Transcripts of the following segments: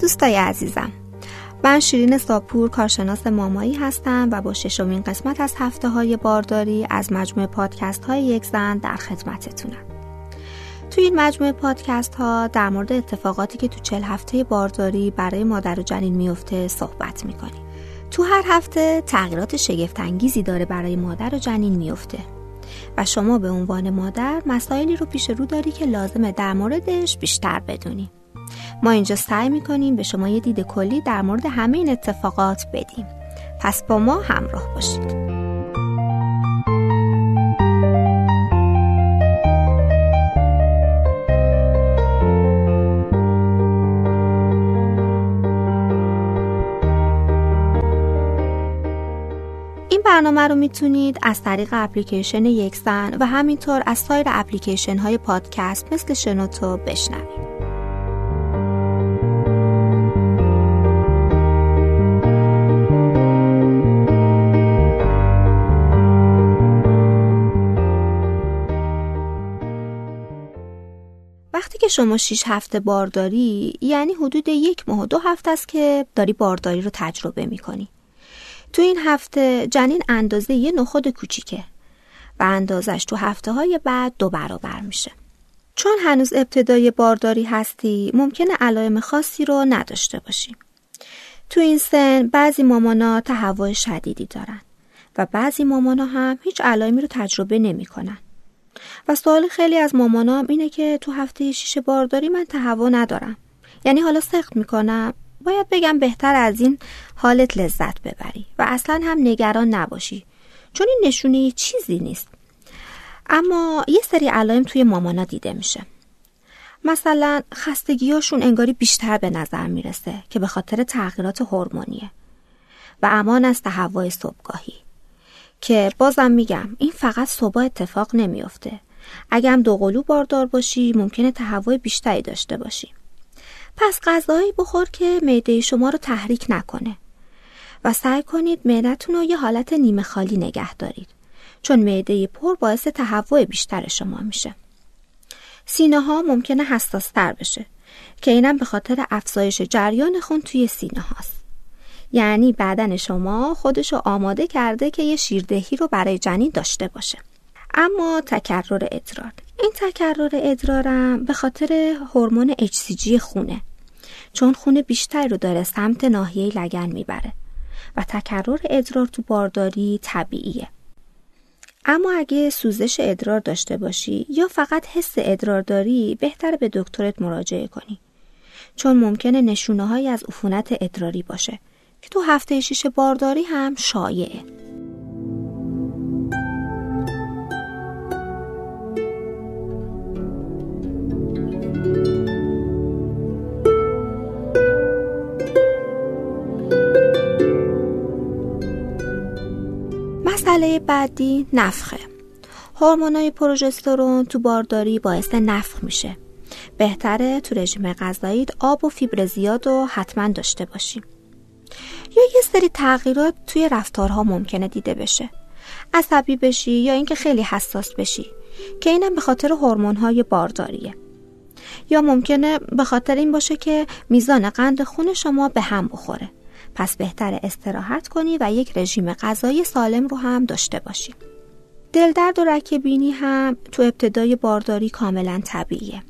دوستای عزیزم. من شیرین ساپور کارشناس مامایی هستم و با ششمین قسمت از هفته های بارداری از مجموعه پادکست های یک زن در خدمتتونم. توی این مجموعه پادکست ها در مورد اتفاقاتی که تو چل هفته بارداری برای مادر و جنین میفته صحبت می‌کنیم. تو هر هفته تغییرات شگفتانگیزی داره برای مادر و جنین میفته و شما به عنوان مادر مسائلی رو پیش رو داری که لازمه در موردش بیشتر بدونی. ما اینجا سعی می‌کنیم به شما یه دید کلی در مورد همه این اتفاقات بدیم پس با ما همراه باشید برنامه رو می‌تونید از طریق اپلیکیشن یک زن و همینطور از سایر اپلیکیشن های پادکست مثل شنوتو بشنوید. وقتی که شما 6 هفته بارداری یعنی حدود یک ماه و دو هفته است که داری بارداری رو تجربه می‌کنی. تو این هفته جنین اندازه یه نخود کوچیکه و اندازش تو هفته های بعد دو برابر میشه. چون هنوز ابتدای بارداری هستی ممکنه علائم خاصی رو نداشته باشی. تو این سن بعضی مامانا تهوع شدیدی دارن و بعضی مامانا هم هیچ علائمی رو تجربه نمی‌کنن. و سوال خیلی از مامانام اینه که تو هفته شیش بارداری من تهوع ندارم. یعنی حالا سخت می‌کنم. باید بگم بهتر از این حالت لذت ببری و اصلا هم نگران نباشی. چون این نشونه چیزی نیست. اما یه سری علائم توی مامانا دیده میشه. مثلا خستگیاشون انگاری بیشتر به نظر می‌رسه که به خاطر تغییرات هورمونیه. و امان از تهوع صبحگاهی. که بازم میگم این فقط صبح اتفاق نمیافته. اگه هم دوقلو باردار باشی ممکنه تهوع بیشتری داشته باشی. پس غذایی بخور که معده شما رو تحریک نکنه. و سعی کنید معدتون رو یه حالت نیمه خالی نگه دارید. چون معده پر باعث تهوع بیشتر شما میشه. سینه ها ممکنه حساس تر بشه که اینم به خاطر افزایش جریان خون توی سینه هاست یعنی بدن شما خودشو آماده کرده که یه شیردهی رو برای جنین داشته باشه. اما تکرر ادرار. این تکرر ادرارم به خاطر هورمون HCG خونه. چون خون بیشتری رو داره سمت ناحیه لگن می‌بره. و تکرر ادرار تو بارداری طبیعیه. اما اگه سوزش ادرار داشته باشی یا فقط حس ادرار داری بهتر به دکترت مراجعه کنی. چون ممکنه نشونه های از عفونت ادراری باشه. که تو هفته شیش بارداری هم شایعه. مسئله بعدی نفخه. هورمونای پروژسترون تو بارداری باعث نفخ میشه. بهتره تو رژیم غذایی آب و فیبر زیاد و حتما داشته باشیم. یا یه سری تغییرات توی رفتارها ممکنه دیده بشه عصبی بشی یا اینکه خیلی حساس بشی که اینم به خاطر هورمون‌های بارداریه یا ممکنه به خاطر این باشه که میزان قند خون شما به هم بخوره پس بهتر استراحت کنی و یک رژیم غذایی سالم رو هم داشته باشی. دلدرد و رکبینی هم تو ابتدای بارداری کاملا طبیعیه.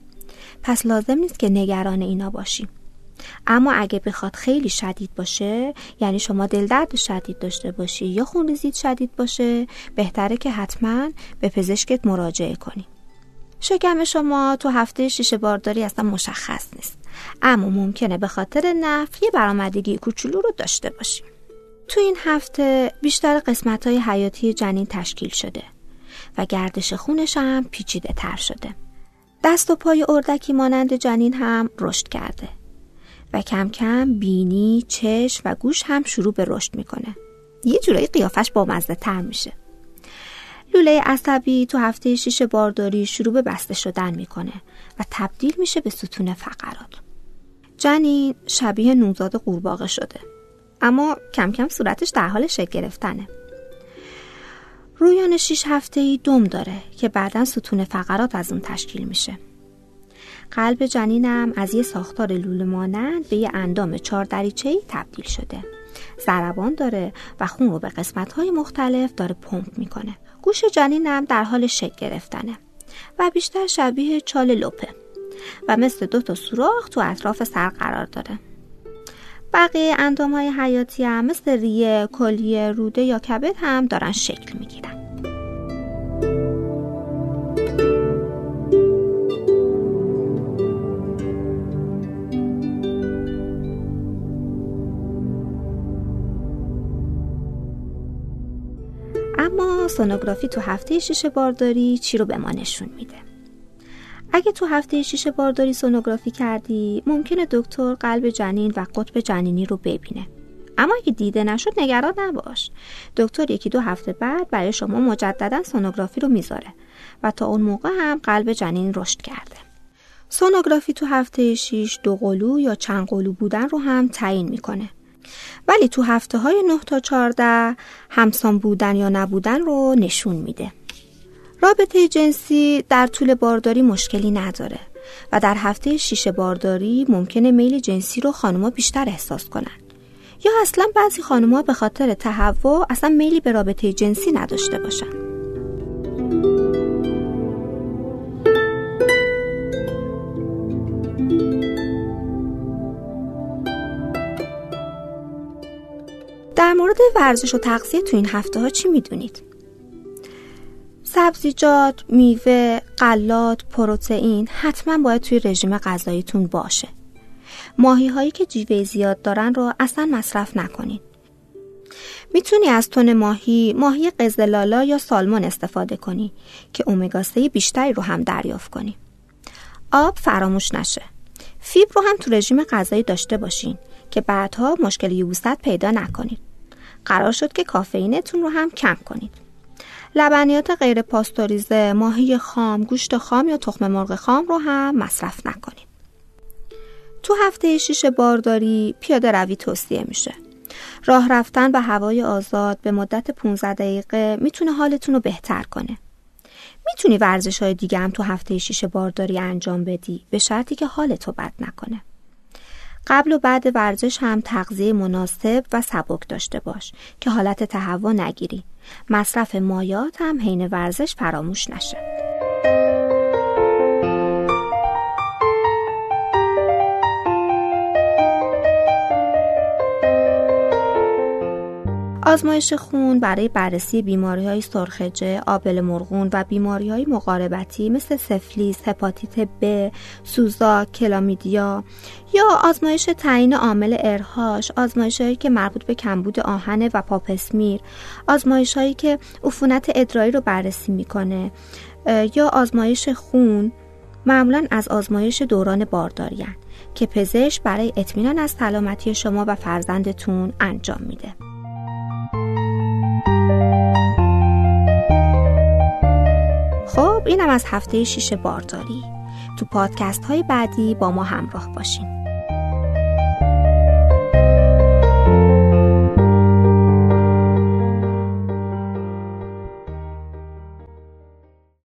پس لازم نیست که نگران اینا باشی. اما اگه بخواد خیلی شدید باشه یعنی شما دلدرد شدید داشته باشی یا خونریزی شدید باشه بهتره که حتما به پزشکت مراجعه کنی. شکم شما تو هفته شیشه بارداری اصلا مشخص نیست. اما ممکنه به خاطر نف یه برآمدگی کوچولو رو داشته باشیم تو این هفته بیشتر قسمت های حیاتی جنین تشکیل شده و گردش خونش هم پیچیده تر شده. دست و پای اردکی مانند جنین هم رشد کرده. و کم کم بینی، چشم و گوش هم شروع به رشد می‌کنه. یه جورایی قیافش با مزه تر میشه. لوله عصبی تو هفته شیش بارداری شروع به بسته شدن می‌کنه و تبدیل میشه به ستون فقرات. جنین شبیه نوزاد قورباغه شده. اما کم کم صورتش در حال شکل گرفتنه. رویان شیش هفته ای دم داره که بعدا ستون فقرات از اون تشکیل میشه. قلب جنینم از یه ساختار لوله مانند به یه اندام چهار دریچه تبدیل شده. ضربان داره و خون رو به قسمت های مختلف داره پمپ می‌کنه. گوش جنینم در حال شکل گرفتنه و بیشتر شبیه چال لپه و مثل دو تا سوراخ تو اطراف سر قرار داره. بقیه اندام های حیاتی هم مثل ریه، کلیه، روده یا کبد هم دارن شکل می‌گیرن. اما سونوگرافی تو هفته شیشه بارداری چی رو به ما نشون میده؟ اگه تو هفته شیشه بارداری سونوگرافی کردی ممکنه دکتر قلب جنین و قطب جنینی رو ببینه. اما اگه دیده نشد نگران نباش. دکتر یکی دو هفته بعد برای شما مجددا سونوگرافی رو می‌ذاره و تا اون موقع هم قلب جنین رشد کرده. سونوگرافی تو هفته 6 دو قلو یا چند قلو بودن رو هم تعیین می‌کنه. ولی تو هفته های 9 تا 14 همسان بودن یا نبودن رو نشون میده. رابطه جنسی در طول بارداری مشکلی نداره و در هفته شیش بارداری ممکنه میل جنسی رو خانوما بیشتر احساس کنن. یا اصلا بعضی خانوما به خاطر تهوع اصلا میلی به رابطه جنسی نداشته باشن. ورزش و تغذیه تو این هفته ها چی می‌دونید؟ سبزیجات، میوه، غلات، پروتئین حتما باید توی رژیم غذاییتون باشه. ماهی هایی که جیوه زیاد دارن رو اصلا مصرف نکنید. می‌تونی از تن ماهی، ماهی قزلالا یا سالمون استفاده کنی که اومگا 3 بیشتری رو هم دریافت کنی. آب فراموش نشه. فیبر رو هم تو رژیم غذایی داشته باشین که بعدها مشکل یوست پیدا نکنید. قرار شد که کافئینتون رو هم کم کنید. لبنیات غیر پاستوریزه، ماهی خام، گوشت خام یا تخم مرغ خام رو هم مصرف نکنید. تو هفته شیش بارداری پیاده روی توصیه میشه. راه رفتن به هوای آزاد به مدت 15 دقیقه می‌تونه حالتون رو بهتر کنه. می‌تونی ورزش های دیگه هم تو هفته شیش بارداری انجام بدی به شرطی که حالتو بد نکنه. قبل و بعد ورزش هم تغذیه مناسب و سبک داشته باش که حالت تهوع نگیری. مصرف مایات هم حین ورزش فراموش نشه. آزمایش خون برای بررسی بیماری های سرخجه، آبل مرغون و بیماری های مقاربتی مثل سفلیس، هپاتیت ب، سوزا، کلامیدیا یا آزمایش تعیین عامل ارهاش، آزمایش هایی که مربوط به کمبود آهن و پاپسمیر، آزمایش هایی که عفونت ادرایی رو بررسی می‌کنه یا آزمایش خون معمولا از آزمایش دوران بارداریان که پزشک برای اطمینان از سلامتی شما و فرزندتون انجام میده. خب اینم از هفته شیش بارداری. تو پادکست های بعدی با ما همراه باشین.